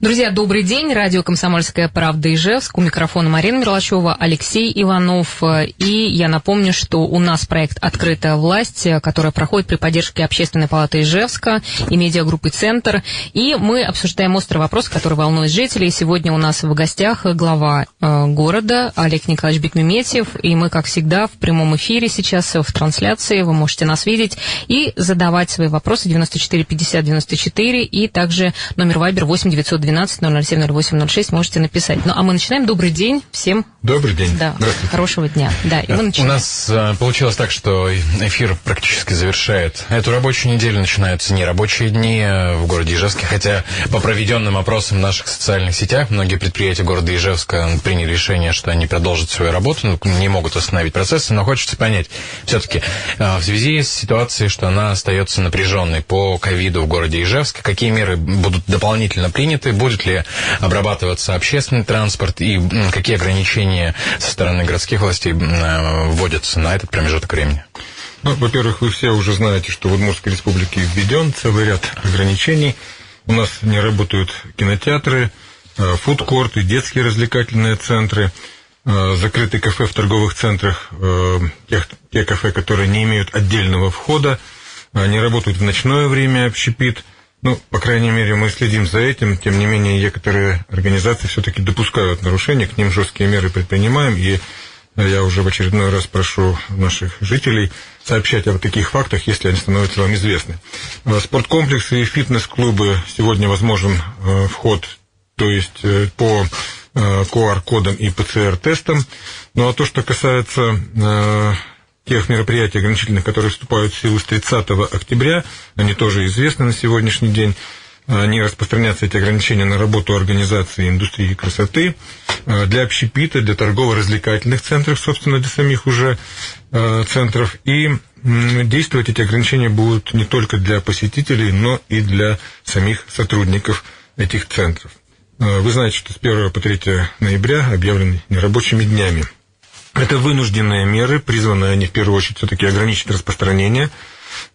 Друзья, добрый день. Радио «Комсомольская правда» Ижевск. У микрофона Марина Мерлачева, Алексей Иванов. И я напомню, что у нас проект «Открытая власть», которая проходит при поддержке Общественной палаты Ижевска и медиагруппы «Центр». И мы обсуждаем острый вопрос, который волнует жителей. Сегодня у нас в гостях глава э, города Олег Николаевич Бекмеметьев. И мы, как всегда, в прямом эфире сейчас, в трансляции. Вы можете нас видеть и задавать свои вопросы 94 50 94 и также номер Вайбер 8 912 12 007 0806 можете написать. Ну, а мы начинаем. Добрый день всем. Добрый день. Да, хорошего дня. Да, и мы начинаем. У нас а, получилось так, что эфир практически завершает. Эту рабочую неделю начинаются нерабочие дни э, в городе Ижевске, хотя по проведенным опросам в наших социальных сетях многие предприятия города Ижевска приняли решение, что они продолжат свою работу, ну, не могут остановить процессы, но хочется понять, все-таки в связи с ситуацией, что она остается напряженной по ковиду в городе Ижевске, какие меры будут дополнительно приняты, будет ли обрабатываться общественный транспорт и какие ограничения со стороны городских властей э, вводятся на этот промежуток времени? Ну, во-первых, вы все уже знаете, что в Удмуртской республике введен целый ряд ограничений. У нас не работают кинотеатры, э, фудкорты, детские развлекательные центры, э, закрытые кафе в торговых центрах, тех, те кафе, которые не имеют отдельного входа, не работают в ночное время общепит – ну, по крайней мере, мы следим за этим. Тем не менее, некоторые организации все-таки допускают нарушения, к ним жесткие меры предпринимаем. И я уже в очередной раз прошу наших жителей сообщать об таких фактах, если они становятся вам известны. Э, спорткомплексы и фитнес-клубы сегодня возможен э, вход, то есть э, по QR-кодам и ПЦР-тестам. Ну а то, что касается тех мероприятий ограничительных, которые вступают в силу с 30 октября, они тоже известны на сегодняшний день. Они распространятся, эти ограничения, на работу организации индустрии красоты, э, для общепита, для торгово-развлекательных центров, собственно, для самих уже э, центров. И действовать эти ограничения будут не только для посетителей, но и для самих сотрудников этих центров. Вы знаете, что с 1 по 3 ноября объявлены нерабочими днями – это вынужденные меры, призванные они в первую очередь все-таки ограничить распространение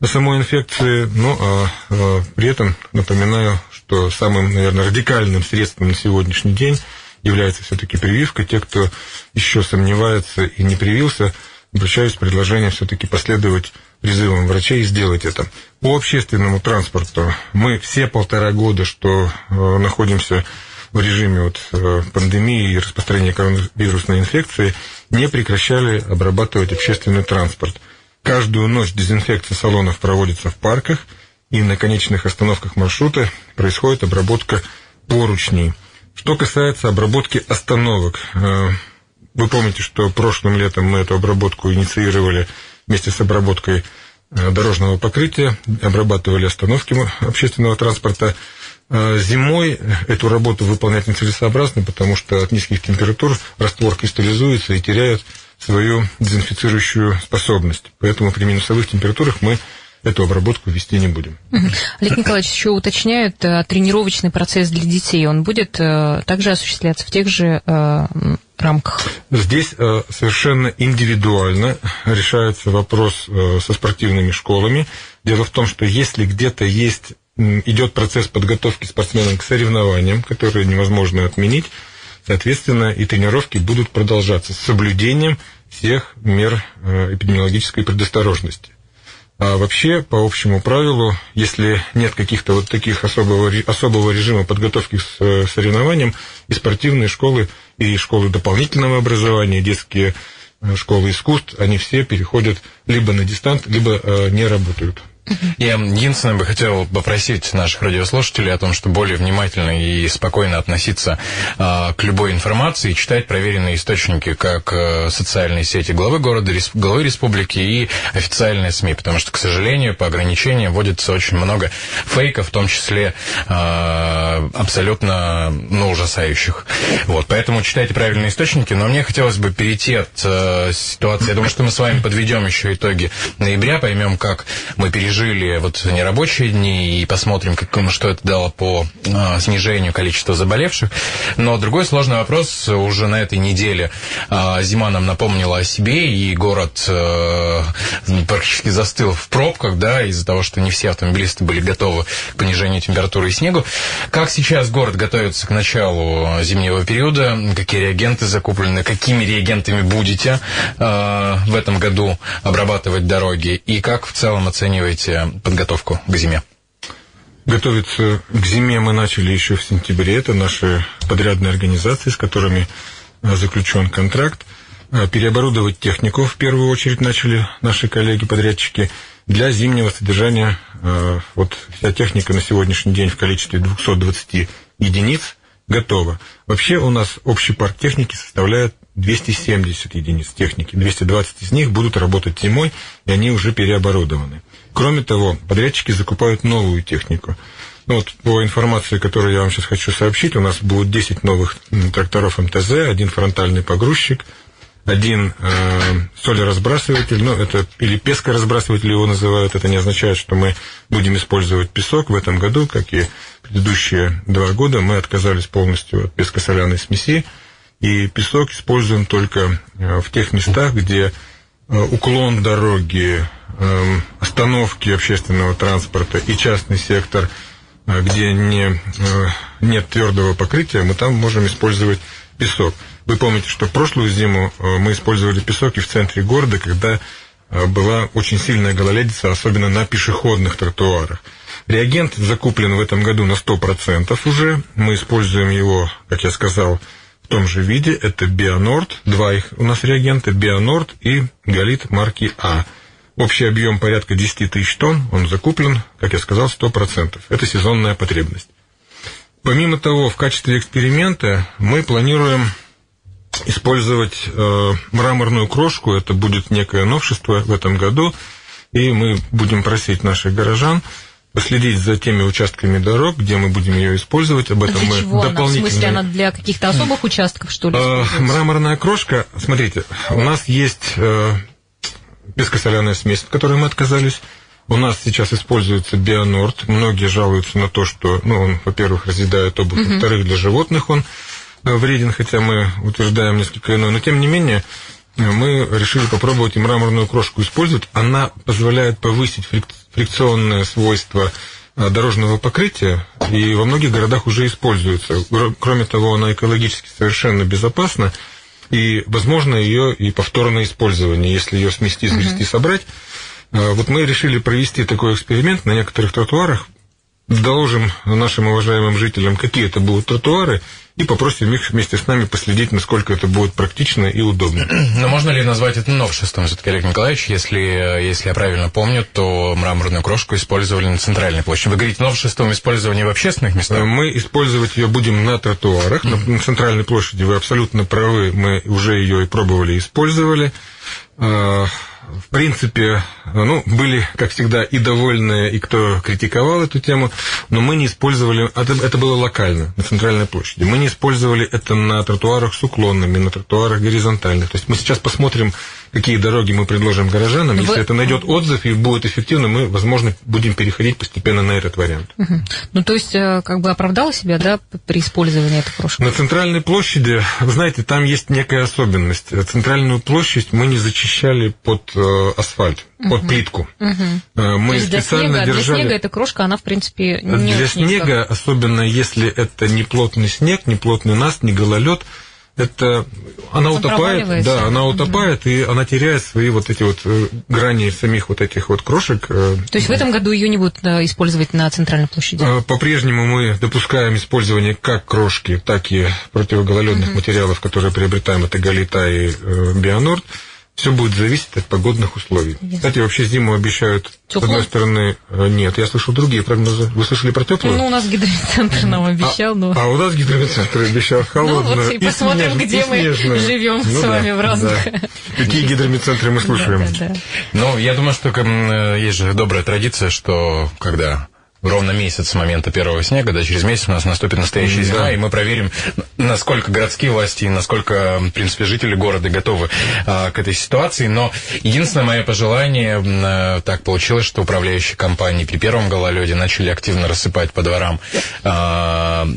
самой инфекции, но а, а, при этом напоминаю, что самым, наверное, радикальным средством на сегодняшний день является все-таки прививка. Те, кто еще сомневается и не привился, обращаюсь с предложением все-таки последовать призывам врачей и сделать это. По общественному транспорту мы все полтора года, что э, находимся в режиме вот, э, пандемии и распространения коронавирусной инфекции, не прекращали обрабатывать общественный транспорт. Каждую ночь дезинфекция салонов проводится в парках, и на конечных остановках маршрута происходит обработка поручней. Что касается обработки остановок, э, вы помните, что прошлым летом мы эту обработку инициировали вместе с обработкой э, дорожного покрытия, обрабатывали остановки общественного транспорта. Э, зимой эту работу выполнять нецелесообразно, потому что от низких температур раствор кристаллизуется и теряет свою дезинфицирующую способность. Поэтому при минусовых температурах мы эту обработку вести не будем. Олег Николаевич еще уточняет, э, тренировочный процесс для детей, он будет э, также осуществляться в тех же рамках? Здесь совершенно индивидуально решается вопрос со спортивными школами. Дело в том, что если где-то есть идет процесс подготовки спортсменов к соревнованиям, которые невозможно отменить. Соответственно, и тренировки будут продолжаться с соблюдением всех мер э, эпидемиологической предосторожности. А вообще, по общему правилу, если нет каких-то вот таких особого, особого режима подготовки к э, соревнованиям, и спортивные школы, и школы дополнительного образования, детские э, школы искусств, они все переходят либо на дистант, либо не работают. Я единственное бы хотел попросить наших радиослушателей о том, чтобы более внимательно и спокойно относиться а, к любой информации читать проверенные источники, как а, социальные сети главы города, респ, главы республики и официальные СМИ, потому что, к сожалению, по ограничениям вводится очень много фейков, в том числе а, абсолютно ну, ужасающих. Вот, поэтому читайте правильные источники, но мне хотелось бы перейти от а, ситуации, я думаю, что мы с вами подведем еще итоги ноября, поймем, как мы пережили освежили вот нерабочие дни и посмотрим, как, что это дало по э, снижению количества заболевших. Но другой сложный вопрос уже на этой неделе. Э, зима нам напомнила о себе, и город э, практически застыл в пробках, да, из-за того, что не все автомобилисты были готовы к понижению температуры и снегу. Как сейчас город готовится к началу зимнего периода? Какие реагенты закуплены? Какими реагентами будете э, в этом году обрабатывать дороги? И как в целом оцениваете подготовку к зиме? Готовиться к зиме мы начали еще в сентябре. Это наши подрядные организации, с которыми э, заключен контракт. Э, переоборудовать технику в первую очередь начали наши коллеги-подрядчики для зимнего содержания. Э, вот вся техника на сегодняшний день в количестве 220 единиц готова. Вообще у нас общий парк техники составляет 270 единиц техники. 220 из них будут работать зимой, и они уже переоборудованы. Кроме того, подрядчики закупают новую технику. Ну, вот по информации, которую я вам сейчас хочу сообщить, у нас будет 10 новых тракторов МТЗ, один фронтальный погрузчик, один э, солеразбрасыватель, ну, это или пескоразбрасыватель его называют, это не означает, что мы будем использовать песок в этом году, как и предыдущие два года, мы отказались полностью от пескосоляной смеси, и песок используем только э, в тех местах, где э, уклон дороги, остановки общественного транспорта и частный сектор, э, где не, э, нет твердого покрытия, мы там можем использовать песок. Вы помните, что прошлую зиму э, мы использовали песок и в центре города, когда была очень сильная гололедица, особенно на пешеходных тротуарах. Реагент закуплен в этом году на 100% уже. Мы используем его, как я сказал, в том же виде. Это Бионорд, два их у нас реагента, Бионорд и Галит марки А. Общий объем порядка 10 тысяч тонн, он закуплен, как я сказал, 100%. Это сезонная потребность. Помимо того, в качестве эксперимента мы планируем использовать э, мраморную крошку. Это будет некое новшество в этом году. И мы будем просить наших горожан последить за теми участками дорог, где мы будем ее использовать. Об этом для мы чего дополнительно... Она? В смысле, она для каких-то особых участков, что ли? Э, мраморная крошка, смотрите, у нас есть э, пескосоляная смесь, от которой мы отказались. У нас сейчас используется Бионорд. Многие жалуются на то, что, ну, он, во-первых, разъедает обувь, uh во-вторых, для животных он э, вреден, хотя мы утверждаем несколько иное. Но, тем не менее, мы решили попробовать и мраморную крошку использовать. Она позволяет повысить фрикционное свойство э, дорожного покрытия, и во многих городах уже используется. Кроме того, она экологически совершенно безопасна, и, возможно, ее и повторное использование, если ее смести, сгрести, собрать. А, вот мы решили провести такой эксперимент на некоторых тротуарах, доложим нашим уважаемым жителям, какие это будут тротуары, и попросим их вместе с нами последить, насколько это будет практично и удобно. Но можно ли назвать это новшеством, все-таки, Олег Николаевич? Если, если я правильно помню, то мраморную крошку использовали на центральной площади. Вы говорите новшеством использования в общественных местах? Мы использовать ее будем на тротуарах. Mm-hmm. На центральной площади вы абсолютно правы, мы уже ее и пробовали, использовали. В принципе, ну, были, как всегда, и довольные, и кто критиковал эту тему, но мы не использовали, это было локально, на центральной площади, мы не использовали это на тротуарах с уклонами, на тротуарах горизонтальных. То есть мы сейчас посмотрим, какие дороги мы предложим горожанам. Если Вы... это найдет отзыв и будет эффективно, мы, возможно, будем переходить постепенно на этот вариант. Угу. Ну, то есть, э, как бы оправдала себя, да, при использовании этого прошлого? На центральной площади, вы знаете, там есть некая особенность. Центральную площадь мы не зачищали под э, асфальт, угу. под плитку. Угу. Мы То специально для снега, держали... Для снега эта крошка, она, в принципе, не Для снега, особенно если это не плотный снег, не плотный наст, не гололед, это она Он утопает, да, она утопает, и она теряет свои вот эти вот э, грани самих вот этих вот крошек. Э, То есть в этом году ее не будут использовать на центральной площади? Э, по-прежнему мы допускаем использование как крошки, так и противогололедных угу. материалов, которые приобретаем, это галита и Бионорд. Все будет зависеть от погодных условий. Yes. Кстати, вообще зиму обещают, Тепло? с одной стороны, э, нет, я слышал другие прогнозы. Вы слышали про теплую? Ну, у нас гидрометцентр нам обещал, а, но... А у нас гидрометцентр обещал холодную. Ну, вот и, и посмотрим, снеж, где и мы живем ну, с да, вами в разных... Да. Какие гидрометцентры мы слушаем? Да, да, да. Ну, я думаю, что э, есть же добрая традиция, что когда ровно месяц с момента первого снега, да, через месяц у нас наступит настоящая зима, и мы проверим, насколько городские власти и насколько, в принципе, жители города готовы а, к этой ситуации. Но единственное мое пожелание, а, так получилось, что управляющие компании при первом гололеде начали активно рассыпать по дворам а,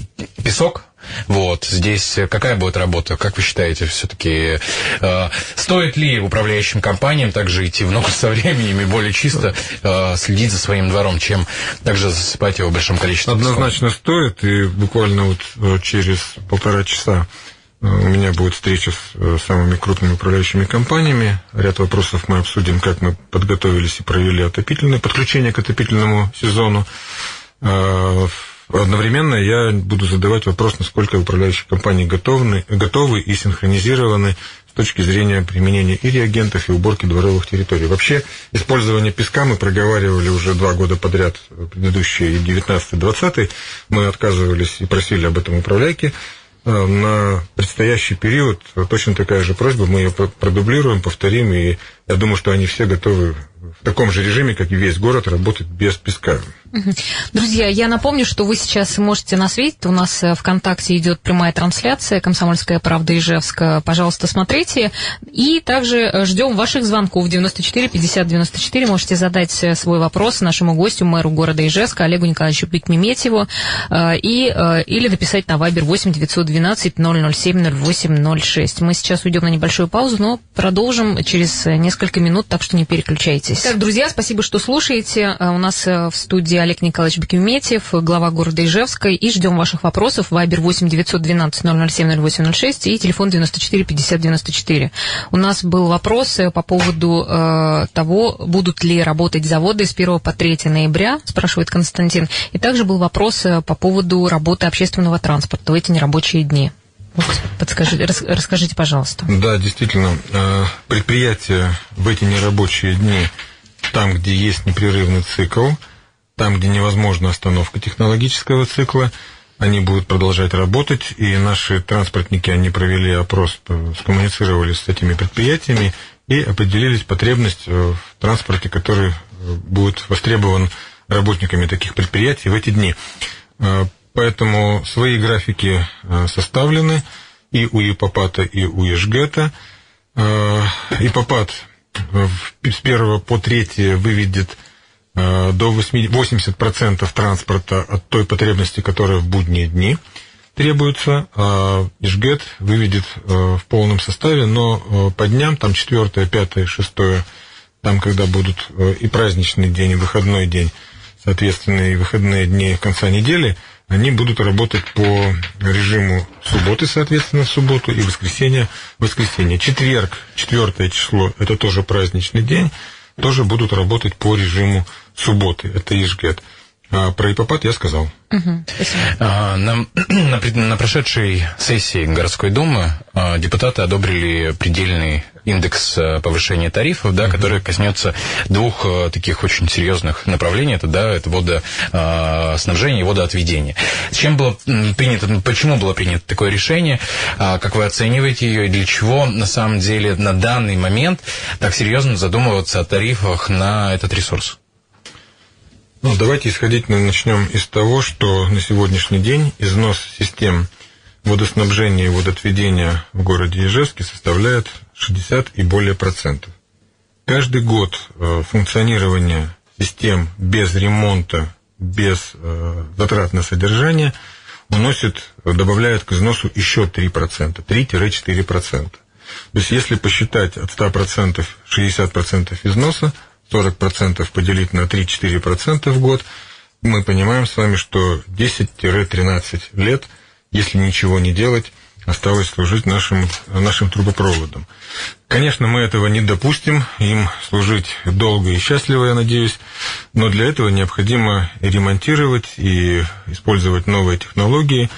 песок, вот, здесь какая будет работа? Как вы считаете, все-таки э, стоит ли управляющим компаниям также идти в ногу со временем и более чисто э, следить за своим двором, чем также засыпать его большим количеством Однозначно песком? стоит, и буквально вот э, через полтора часа э, у меня будет встреча с э, самыми крупными управляющими компаниями. Ряд вопросов мы обсудим, как мы подготовились и провели отопительное подключение к отопительному сезону. Одновременно я буду задавать вопрос, насколько управляющие компании готовы, готовы и синхронизированы с точки зрения применения и реагентов, и уборки дворовых территорий. Вообще, использование песка мы проговаривали уже два года подряд, предыдущие 19-20, мы отказывались и просили об этом управляйки. Э, на предстоящий период точно такая же просьба, мы ее продублируем, повторим, и я думаю, что они все готовы в таком же режиме, как и весь город, работать без песка. Друзья, я напомню, что вы сейчас можете нас видеть. У нас э, ВКонтакте идет прямая трансляция «Комсомольская правда» Ижевска. Пожалуйста, смотрите. И также э, ждем ваших звонков 94 50 94. Можете задать э, свой вопрос нашему гостю, мэру города Ижевска, Олегу Николаевичу Бекмеметьеву, и, или написать на Вайбер 8 912 007 08 06. Мы сейчас уйдем на небольшую паузу, но продолжим через несколько минут, так что не переключайтесь. Так, друзья, спасибо, что слушаете. У нас в студии Олег Николаевич Бекметьев, глава города Ижевска, и ждем ваших вопросов. Вайбер 8 912 007 0806 и телефон 94 50 94. У нас был вопрос э, по поводу э, того, будут ли работать заводы с 1 по 3 ноября, спрашивает Константин. И также был вопрос э, по поводу работы общественного транспорта в эти нерабочие дни. Подскажите, расскажите, пожалуйста. Да, действительно, э, предприятия в эти нерабочие дни, там, где есть непрерывный цикл, там, где невозможна остановка технологического цикла, они будут продолжать работать, и наши транспортники, они провели опрос, скоммуницировали с этими предприятиями и определились потребность э, в транспорте, который э, будет востребован работниками таких предприятий в эти дни. Э, поэтому свои графики составлены и у ИПОПАТа, и у ИЖГЭТа. ИПОПАТ с 1 по 3 выведет Э, до 80% транспорта от той потребности, которая в будние дни требуется, а Ижгет выведет э, в полном составе, но э, по дням, там 4, 5, 6, там, когда будут и праздничный день, и выходной день, соответственно, и выходные дни конца недели, они будут работать по режиму субботы, соответственно, в субботу, и воскресенье, воскресенье. Четверг, четвертое число, это тоже праздничный день, тоже будут работать по режиму субботы. Это Ижгет. А про ипопат я сказал. Угу, а, на, на, на прошедшей сессии городской думы а, депутаты одобрили предельный индекс а, повышения тарифов, да, который коснется двух а, таких очень серьезных направлений. Это, да, это водоснабжение и водоотведение. С чем было принято, почему было принято такое решение? А, как вы оцениваете ее и для чего на самом деле на данный момент так серьезно задумываться о тарифах на этот ресурс? Ну, давайте исходительно начнем из того, что на сегодняшний день износ систем водоснабжения и водоотведения в городе Ижевске составляет 60 и более процентов. Каждый год э, функционирования систем без ремонта, без э, затрат на содержание уносит, добавляет к износу еще 3%, 3-4%. То есть, если посчитать от 100% 60% износа, 40% поделить на 3-4% в год, мы понимаем с вами, что 10-13 лет, если ничего не делать, осталось служить нашим, нашим трубопроводам. Конечно, мы этого не допустим, им служить долго и счастливо, я надеюсь, но для этого необходимо ремонтировать и использовать новые технологии,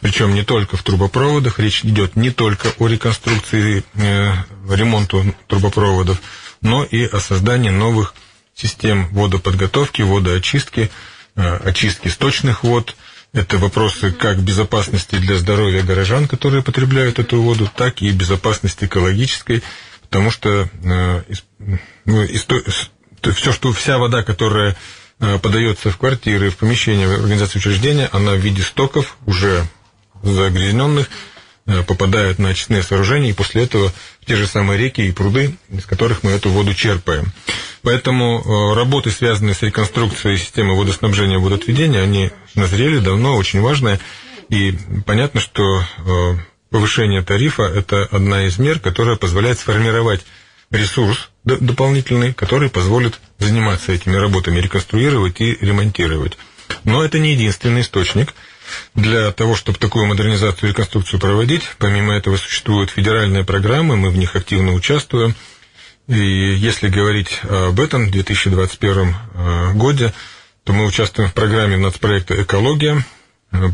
причем не только в трубопроводах, речь идет не только о реконструкции, э, ремонту трубопроводов, но и о создании новых систем водоподготовки, водоочистки, э, очистки сточных вод. Это вопросы как безопасности для здоровья горожан, которые потребляют эту воду, так и безопасности экологической, потому что э, ну, все, что вся вода, которая подается в квартиры, в помещения, в организации учреждения, она в виде стоков уже загрязненных попадает на очистные сооружения, и после этого в те же самые реки и пруды, из которых мы эту воду черпаем. Поэтому работы, связанные с реконструкцией системы водоснабжения и водоотведения, они назрели давно, очень важные. И понятно, что повышение тарифа – это одна из мер, которая позволяет сформировать ресурс дополнительный, который позволит заниматься этими работами, реконструировать и ремонтировать. Но это не единственный источник. Для того, чтобы такую модернизацию и реконструкцию проводить, помимо этого существуют федеральные программы, мы в них активно участвуем. И если говорить об этом, в 2021 э, году, то мы участвуем в программе нацпроекта «Экология»,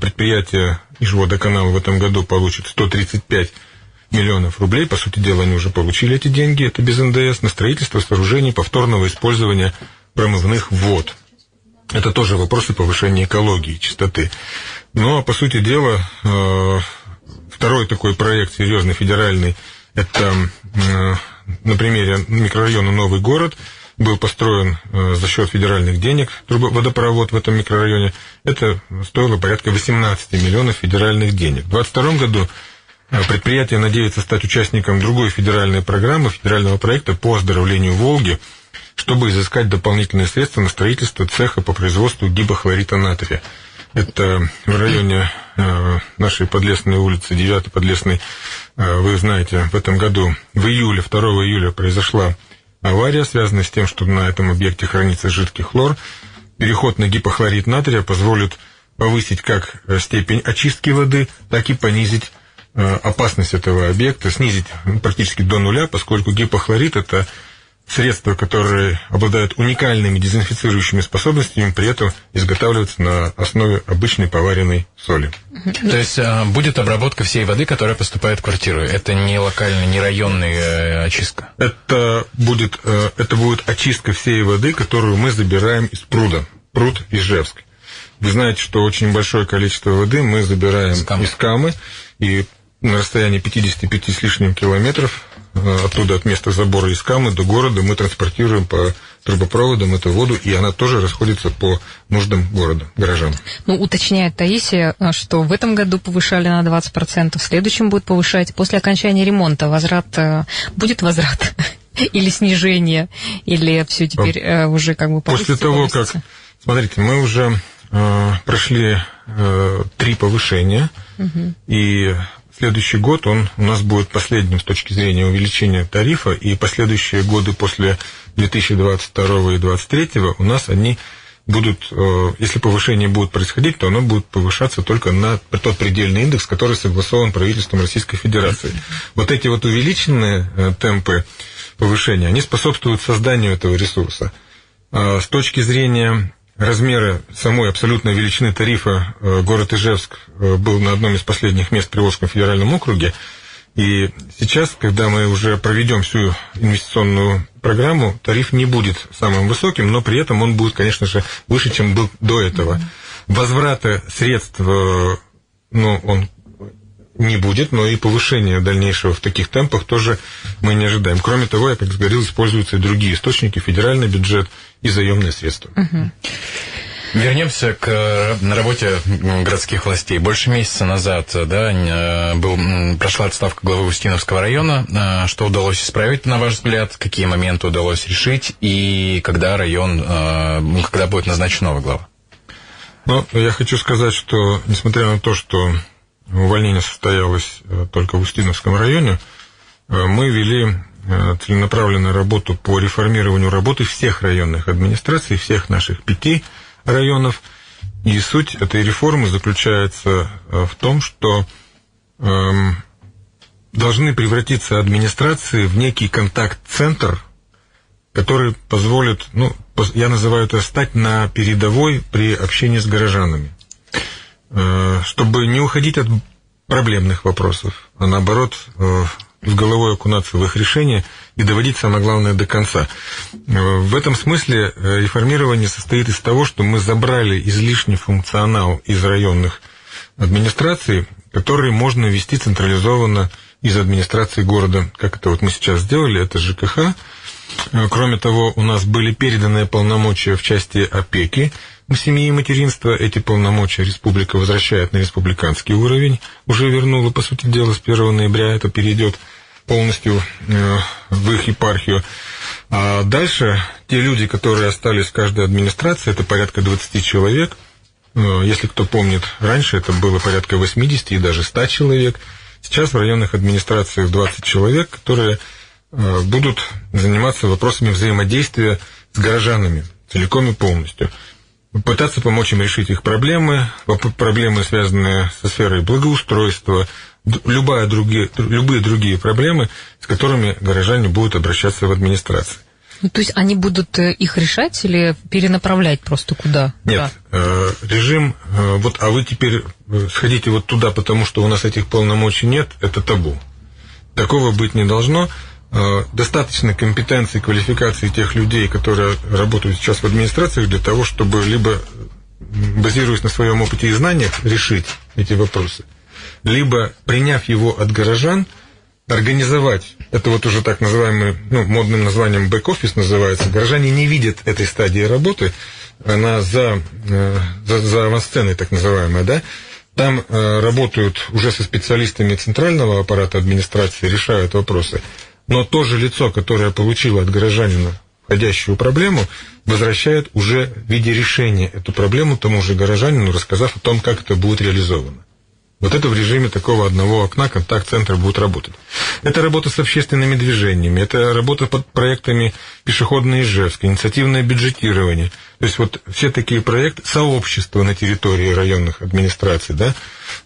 предприятие Ижводоканал в этом году получит 135 миллионов рублей. По сути дела, они уже получили эти деньги, это без НДС, на строительство сооружений повторного использования промывных вод. Это тоже вопросы повышения экологии, чистоты. Но, ну, а по сути дела, э, второй такой проект серьезный, федеральный, это э, на примере микрорайона Новый город – был построен э, за счет федеральных денег водопровод в этом микрорайоне. Это стоило порядка 18 миллионов федеральных денег. В 2022 году э, предприятие надеется стать участником другой федеральной программы, федерального проекта по оздоровлению Волги, чтобы изыскать дополнительные средства на строительство цеха по производству гибохлорита натрия. Это в районе э, нашей Подлесной улицы, 9 Подлесной, вы знаете, в этом году, в июле, 2 июля произошла Авария связана с тем, что на этом объекте хранится жидкий хлор. Переход на гипохлорид натрия позволит повысить как степень очистки воды, так и понизить э, опасность этого объекта, снизить практически до нуля, поскольку гипохлорид – это средства, которые обладают уникальными дезинфицирующими способностями, при этом изготавливаются на основе обычной поваренной соли. То есть а, будет обработка всей воды, которая поступает в квартиру. Это не локальная, не районная э, очистка. Это будет, э, это будет очистка всей воды, которую мы забираем из пруда. Пруд Ижевск. Вы знаете, что очень большое количество воды мы забираем из камы, из камы и на расстоянии 55 с лишним километров оттуда от места забора из Камы до города мы транспортируем по трубопроводам эту воду, и она тоже расходится по нуждам города, горожан. Ну, уточняет Таисия, э, что в этом году повышали на 20%, в следующем будет повышать. После окончания ремонта возврат, э, будет возврат? Или снижение? Или все теперь э, уже как бы После того, как... Смотрите, мы уже э, прошли э, три повышения, угу. и следующий год он у нас будет последним с точки зрения увеличения тарифа, и последующие годы после 2022 и 2023 у нас они будут, э, если повышение будет происходить, то оно будет повышаться только на тот предельный индекс, который согласован правительством Российской Федерации. Вот эти вот увеличенные э, темпы повышения, они способствуют созданию этого ресурса. А с точки зрения размера самой абсолютной величины тарифа э, город Ижевск э, был на одном из последних мест в Приволжском федеральном округе. И сейчас, когда мы уже проведем всю инвестиционную программу, тариф не будет самым высоким, но при этом он будет, конечно же, выше, чем был до этого. Возврата средств, э, ну, он не будет, но и повышения дальнейшего в таких темпах тоже мы не ожидаем. Кроме того, я как говорил, используются и другие источники, федеральный бюджет и заемные средства. Угу. Вернемся к работе городских властей. Больше месяца назад да, э, был, прошла отставка главы Устиновского района. Э, что удалось исправить, на ваш взгляд? Какие моменты удалось решить? И когда район, э, когда будет назначен новый глава? Ну, я хочу сказать, что несмотря на то, что увольнение состоялось э, только в Устиновском районе, э, мы вели э, целенаправленную работу по реформированию работы всех районных администраций, всех наших пяти районов. И суть этой реформы заключается в том, что эм, должны превратиться администрации в некий контакт-центр, который позволит, ну, я называю это стать на передовой при общении с горожанами. Э, чтобы не уходить от проблемных вопросов, а наоборот э, с головой окунаться в их решение и доводить самое главное до конца. Э, в этом смысле реформирование состоит из того, что мы забрали излишний функционал из районных администраций, который можно вести централизованно из администрации города, как это вот мы сейчас сделали, это ЖКХ, Э, кроме того, у нас были переданы полномочия в части опеки семьи и материнства. Эти полномочия республика возвращает на республиканский уровень. Уже вернула, по сути дела, с 1 ноября это перейдет полностью э, в их епархию. А дальше те люди, которые остались в каждой администрации, это порядка 20 человек. Э, если кто помнит, раньше это было порядка 80 и даже 100 человек. Сейчас в районных администрациях 20 человек, которые э, будут заниматься вопросами взаимодействия с горожанами целиком и полностью. Пытаться помочь им решить их проблемы, проблемы, связанные со сферой благоустройства, любая другие, любые другие проблемы, с которыми горожане будут обращаться в администрации. Ну, то есть они будут э, их решать или перенаправлять просто куда? Нет, да. э, режим, э, вот, а вы теперь сходите вот туда, потому что у нас этих полномочий нет, это табу. Такого быть не должно. Э, достаточно компетенции, квалификации тех людей, которые работают сейчас в администрациях, для того, чтобы либо, базируясь на своем опыте и знаниях, решить эти вопросы, либо, приняв его от горожан, организовать, это вот уже так называемый, ну, модным названием бэк-офис называется, горожане не видят этой стадии работы, она за, э, за, за авансценой так называемая, да, там э, работают уже со специалистами центрального аппарата администрации, решают вопросы, но то же лицо, которое получило от горожанина входящую проблему, возвращает уже в виде решения эту проблему тому же горожанину, рассказав о том, как это будет реализовано. Вот это в режиме такого одного окна контакт-центр будет работать. Это работа с общественными движениями, это работа под проектами пешеходной Ижевск, инициативное бюджетирование. То есть вот все такие проекты, сообщества на территории районных администраций, да,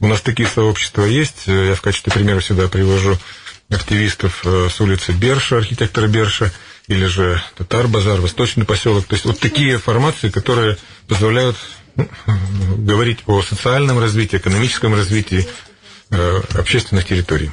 у нас такие сообщества есть, я в качестве примера сюда привожу активистов э, с улицы Берша, архитектора Берша, или же Татар Базар, Восточный поселок. То есть вот такие формации, которые позволяют говорить о социальном развитии, экономическом развитии э, общественных территорий.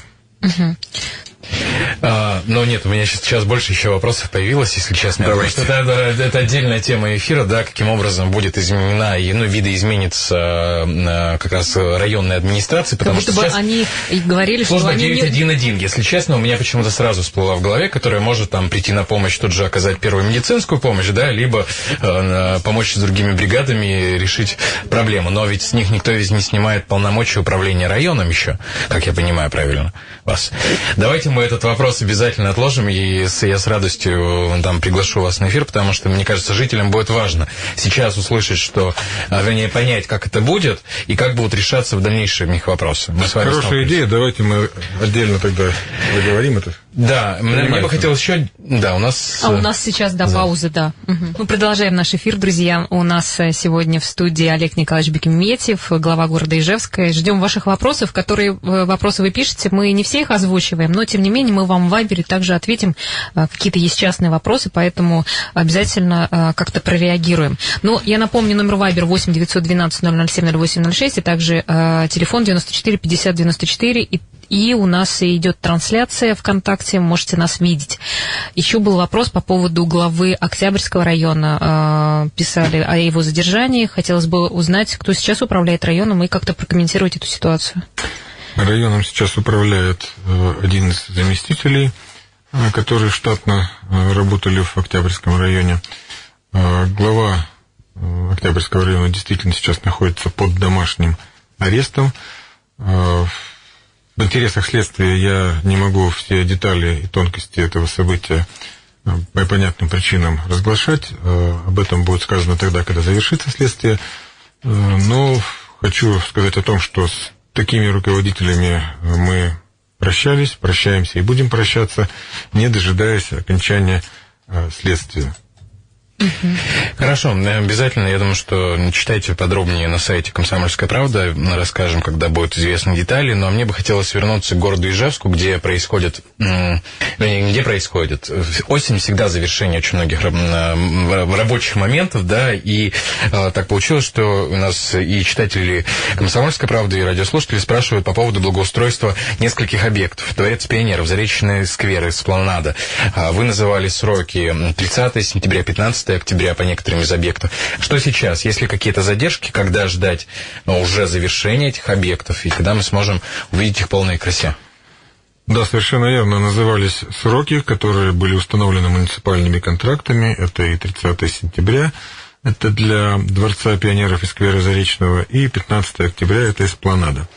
А, но нет, у меня сейчас больше еще вопросов появилось, если честно. Давайте. Это, это, это отдельная тема эфира, да, каким образом будет изменена, и, ну, видоизменится э, как раз районная администрация, потому как будто что бы они говорили, что они... 911, не... если честно, у меня почему-то сразу всплыла в голове, которая может там прийти на помощь, тут же оказать первую медицинскую помощь, да, либо э, помочь с другими бригадами решить проблему. Но ведь с них никто ведь не снимает полномочия управления районом еще, как я понимаю правильно вас. Давайте мы этот вопрос обязательно отложим, и я с радостью там приглашу вас на эфир, потому что, мне кажется, жителям будет важно сейчас услышать, что, а, вернее, понять, как это будет, и как будут решаться в дальнейшем их вопросы. Мы с вами Хорошая идея, давайте мы отдельно тогда договорим это. Да, мне, мне бы хотелось еще... Да, у нас... А у нас сейчас, да, да. пауза, да. Угу. Мы продолжаем наш эфир, друзья. У нас э, сегодня в студии Олег Николаевич Бекметьев, глава города Ижевска. Ждем ваших вопросов, которые э, вопросы вы пишете. Мы не все их озвучиваем, но, тем не менее, мы вам в Вайбере также ответим. Э, какие-то есть частные вопросы, поэтому обязательно как-то прореагируем. Но я напомню, номер Вайбер 8 912 007 0806 и также телефон 94 50 94 и и у нас идет трансляция ВКонтакте, можете нас видеть. Еще был вопрос по поводу главы Октябрьского района. Писали о его задержании. Хотелось бы узнать, кто сейчас управляет районом и как-то прокомментировать эту ситуацию. Районом сейчас управляет э, один из заместителей, э, которые штатно э, работали в Октябрьском районе. Глава Октябрьского района действительно сейчас находится под домашним арестом. В интересах следствия я не могу все детали и тонкости этого события э, по понятным причинам разглашать. Э, об этом будет сказано тогда, когда завершится следствие. Э, но хочу сказать о том, что с такими руководителями мы прощались, прощаемся и будем прощаться, не дожидаясь окончания следствия. Хорошо, обязательно, я думаю, что читайте подробнее на сайте «Комсомольская правда», расскажем, когда будут известны детали, но мне бы хотелось вернуться к городу Ижевску, где происходит, где происходит, осень всегда завершение очень многих рабочих моментов, да, и а, так получилось, что у нас и читатели «Комсомольской правды», и радиослушатели спрашивают по поводу благоустройства нескольких объектов. Дворец пионеров, Заречные скверы, Спланада. А, вы называли сроки 30 сентября, 15 октября по некоторым из объектов. Что сейчас? Есть ли какие-то задержки? Когда ждать ну, уже завершения этих объектов? И когда мы сможем увидеть их в полной красе? Да, совершенно верно. Назывались сроки, которые были установлены муниципальными контрактами. Это и 30 сентября, это для Дворца пионеров и сквера Заречного, и 15 октября это Эспланада.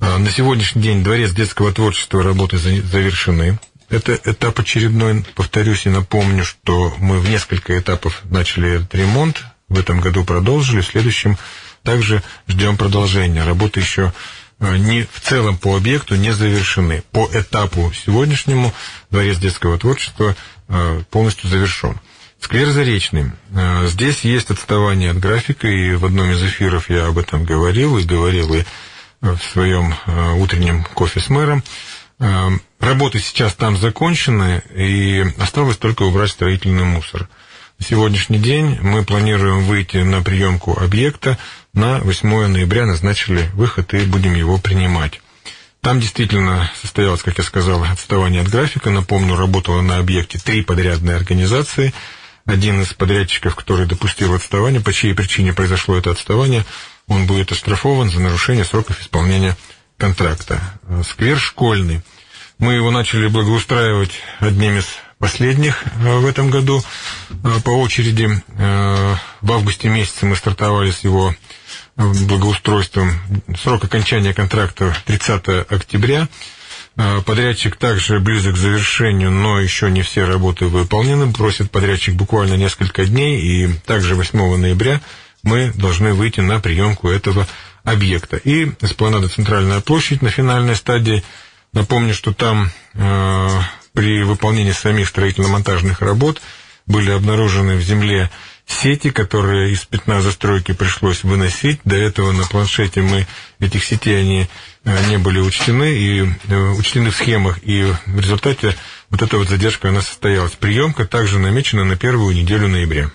А, на сегодняшний день Дворец детского творчества работы завершены. Это этап очередной. Повторюсь и напомню, что мы в несколько этапов начали этот ремонт. В этом году продолжили. В следующем также ждем продолжения. Работы еще а, не в целом по объекту не завершены. По этапу сегодняшнему Дворец детского творчества а, полностью завершен. Сквер Заречный. А, здесь есть отставание от графика, и в одном из эфиров я об этом говорил, и говорил и в своем утреннем кофе с мэром. Работы сейчас там закончены, и осталось только убрать строительный мусор. На сегодняшний день мы планируем выйти на приемку объекта на 8 ноября назначили выход и будем его принимать. Там действительно состоялось, как я сказал, отставание от графика. Напомню, работало на объекте три подрядные организации. Один из подрядчиков, который допустил отставание, по чьей причине произошло это отставание, он будет оштрафован за нарушение сроков исполнения контракта. Сквер школьный. Мы его начали благоустраивать одним из последних э, в этом году э, по очереди. Э, в августе месяце мы стартовали с его благоустройством. Срок окончания контракта 30 октября. Подрядчик также близок к завершению, но еще не все работы выполнены. Просит подрядчик буквально несколько дней, и также 8 ноября мы должны выйти на приемку этого объекта. И эспланада «Центральная площадь» на финальной стадии. Напомню, что там э, при выполнении самих строительно-монтажных работ были обнаружены в земле сети, которые из пятна застройки пришлось выносить. До этого на планшете мы этих сетей они э, не были учтены и э, учтены в схемах, и в результате вот эта вот задержка она состоялась. Приемка также намечена на первую неделю ноября.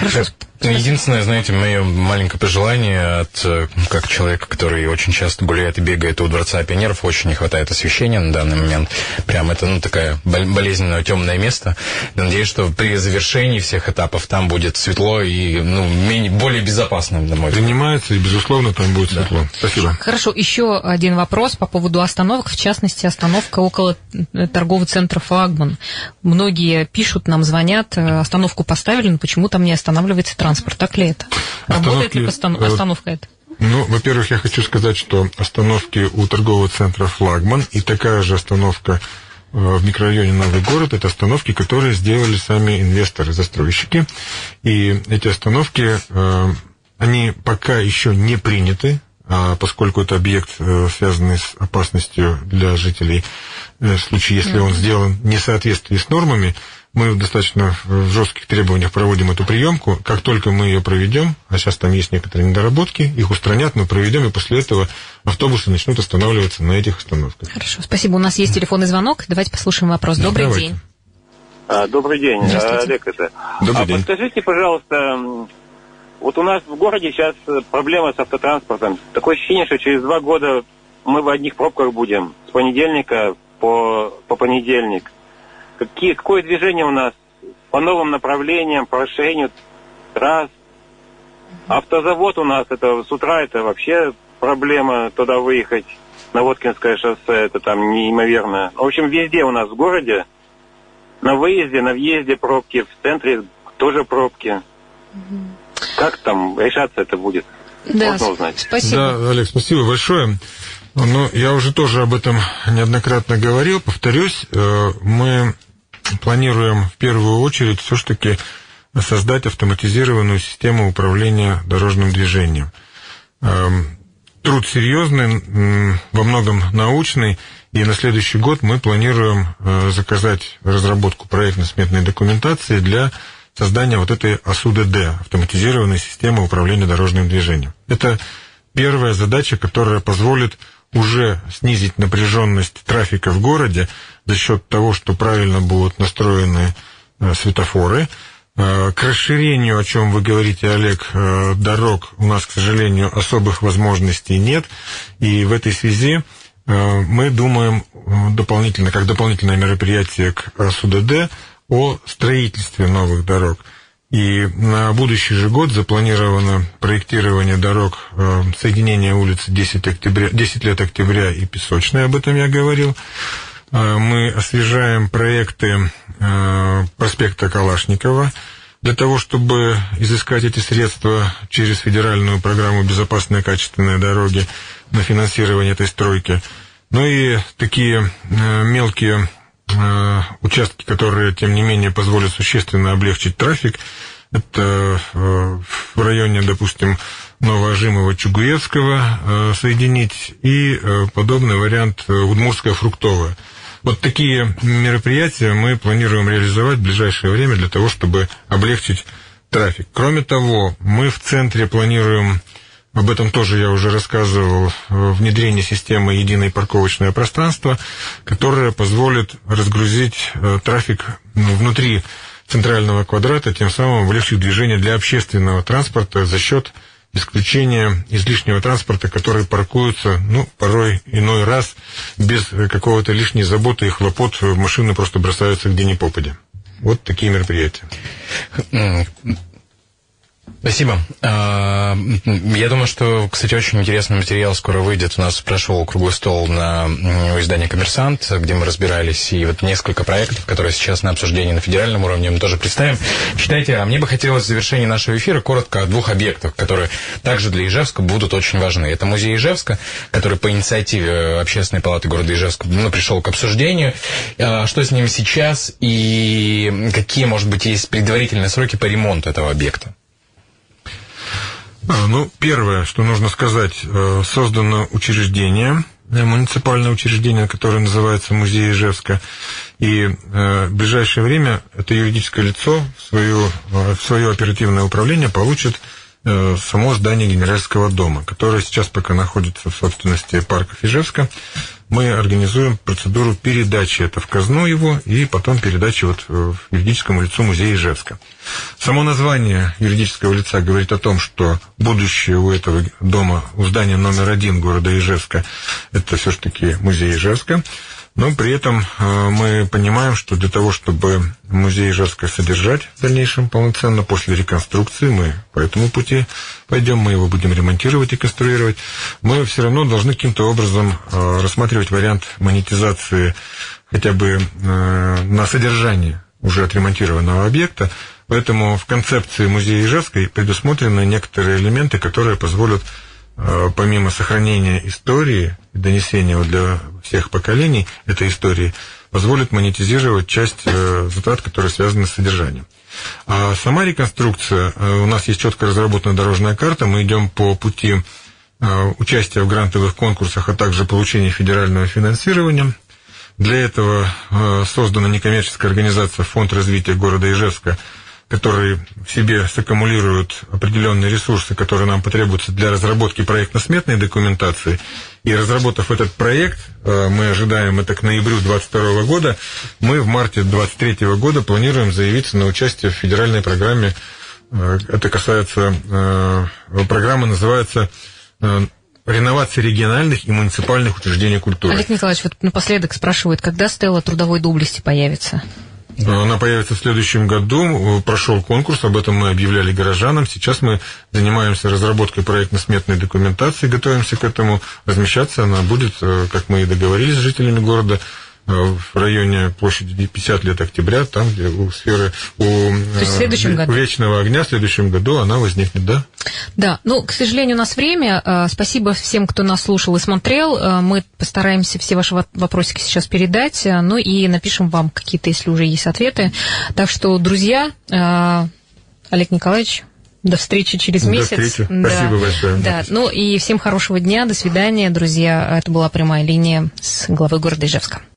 Хорошо. Единственное, знаете, мое маленькое пожелание от, э, как человека, который очень часто гуляет и бегает у Дворца пионеров, очень не хватает освещения на данный момент. Прям это, ну, такое болезненное, темное место. Надеюсь, что при завершении всех этапов там будет светло и, ну, менее, более безопасно, на мой взгляд. Принимается, и, безусловно, там будет светло. Да. Спасибо. Хорошо, еще один вопрос по поводу остановок, в частности, остановка около э, торгового центра «Флагман». Многие пишут нам, звонят, э, остановку поставили, но почему там не останавливается транспорт? Транспорт, так ли это? Работает ли э, остановка эта? Ну, во-первых, я хочу сказать, что остановки у торгового центра «Флагман» и такая же остановка э, в микрорайоне Новый город, это остановки, которые сделали сами инвесторы-застройщики. И эти остановки, э, они пока еще не приняты, а поскольку это объект, связанный с опасностью для жителей, в случае, если он сделан не в соответствии с нормами, мы достаточно в жестких требованиях проводим эту приемку. Как только мы ее проведем, а сейчас там есть некоторые недоработки, их устранят, мы проведем, и после этого автобусы начнут останавливаться на этих остановках. Хорошо, спасибо. У нас есть телефонный звонок. Давайте послушаем вопрос. Добрый Давайте. день. А, добрый день, Олег это. Добрый а, день. Подскажите, пожалуйста, вот у нас в городе сейчас проблема с автотранспортом. Такое ощущение, что через два года мы в одних пробках будем с понедельника по, по понедельник какие, какое движение у нас по новым направлениям, по расширению трасс. Автозавод у нас это с утра это вообще проблема туда выехать на Воткинское шоссе, это там неимоверно. В общем, везде у нас в городе, на выезде, на въезде пробки, в центре тоже пробки. Как там решаться это будет? Да, Можно узнать. Спасибо. Да, Олег, спасибо большое. Ну, я уже тоже об этом неоднократно говорил, повторюсь, э, мы планируем в первую очередь все-таки создать автоматизированную систему управления дорожным движением. Эм, труд серьезный, во многом научный, и на следующий год мы планируем э, заказать разработку проектно-сметной документации для создания вот этой АСУДД, автоматизированной системы управления дорожным движением. Это первая задача, которая позволит уже снизить напряженность трафика в городе за счет того, что правильно будут настроены э, светофоры. Э, к расширению, о чем вы говорите, Олег, э, дорог у нас, к сожалению, особых возможностей нет. И в этой связи мы думаем дополнительно, как дополнительное мероприятие к СУДД о строительстве новых дорог. И на будущий же год запланировано проектирование дорог соединения улиц 10, октября, 10 лет октября и Песочной, об этом я говорил. Э, мы освежаем проекты э, проспекта Калашникова для того, чтобы изыскать эти средства через федеральную программу «Безопасные качественные дороги» на финансирование этой стройки. Ну и такие мелкие Э, участки, которые, тем не менее, позволят существенно облегчить трафик. Это в районе, допустим, Новоожимова Чугуевского соединить и подобный вариант Удмурская фруктовая. Вот такие мероприятия мы планируем реализовать в ближайшее время для того, чтобы облегчить трафик. Кроме того, мы в центре планируем об этом тоже я уже рассказывал, внедрение системы «Единое парковочное пространство», которое позволит разгрузить э, трафик ну, внутри центрального квадрата, тем самым облегчить движение для общественного транспорта за счет исключения излишнего транспорта, который паркуется, ну, порой иной раз без какого-то лишней заботы и хлопот машины просто бросаются где ни попадя. Вот такие мероприятия. Спасибо. А, я думаю, что, кстати, очень интересный материал скоро выйдет. У нас прошел круглый стол на издание «Коммерсант», где мы разбирались, и вот несколько проектов, которые сейчас на обсуждении на федеральном уровне, мы тоже представим. Читайте, а мне бы хотелось в завершении нашего эфира коротко о двух объектах, которые также для Ижевска будут очень важны. Это музей Ижевска, который по инициативе Общественной палаты города Ижевска ну, пришел к обсуждению. А, что с ним сейчас и какие, может быть, есть предварительные сроки по ремонту этого объекта? А, ну, первое, что нужно сказать, э, создано учреждение, э, муниципальное учреждение, которое называется Музей Ижевска, и э, в ближайшее время это юридическое лицо в, свою, в свое оперативное управление получит само здание Генеральского дома, которое сейчас пока находится в собственности парка Ижевска мы организуем процедуру передачи это в казну его и потом передачи вот э, юридическому лицу музея Ижевска. Само название юридического лица говорит о том, что будущее у этого дома, у здания номер один города Ижевска, это все-таки музей Ижевска. Но при этом э, мы понимаем, что для того, чтобы музей Ижевска содержать в дальнейшем полноценно после реконструкции, мы по этому пути пойдем, мы его будем ремонтировать и конструировать, мы все равно должны каким-то образом э, рассматривать вариант монетизации хотя бы э, на содержание уже отремонтированного объекта, Поэтому в концепции музея Ижевской предусмотрены некоторые элементы, которые позволят помимо сохранения истории и донесения для всех поколений этой истории, позволит монетизировать часть э, затрат, которые связаны с содержанием. А сама реконструкция, э, у нас есть четко разработанная дорожная карта, мы идем по пути участия в грантовых конкурсах, а также получения федерального финансирования. Для этого создана некоммерческая организация Фонд развития города Ижевска – которые в себе саккумулируют определенные ресурсы, которые нам потребуются для разработки проектно-сметной документации. И разработав этот проект, э, мы ожидаем это к ноябрю 2022 года, мы в марте 2023 года планируем заявиться на участие в федеральной программе. Э, это касается, э, программа называется реновации региональных и муниципальных учреждений культуры. Олег Николаевич, вот напоследок спрашивают, когда стела трудовой доблести появится? Она появится в следующем году. Прошел конкурс, об этом мы объявляли горожанам. Сейчас мы занимаемся разработкой проектно-сметной документации, готовимся к этому. Размещаться она будет, э, как мы и договорились с жителями города, в районе площади 50 лет октября, там, где у сферы, у, э, году. вечного огня в следующем году она возникнет, да? Да, ну, к сожалению, у нас время. Э, спасибо всем, кто нас слушал и смотрел. Мы постараемся все ваши вопросики сейчас передать, ну и напишем вам какие-то, если уже есть ответы. Так что, друзья, Олег Николаевич, до встречи через месяц. До встречи. Да. Спасибо большое. Да. Ну и всем хорошего дня. До свидания, друзья. Это была прямая линия с главой города Ижевска.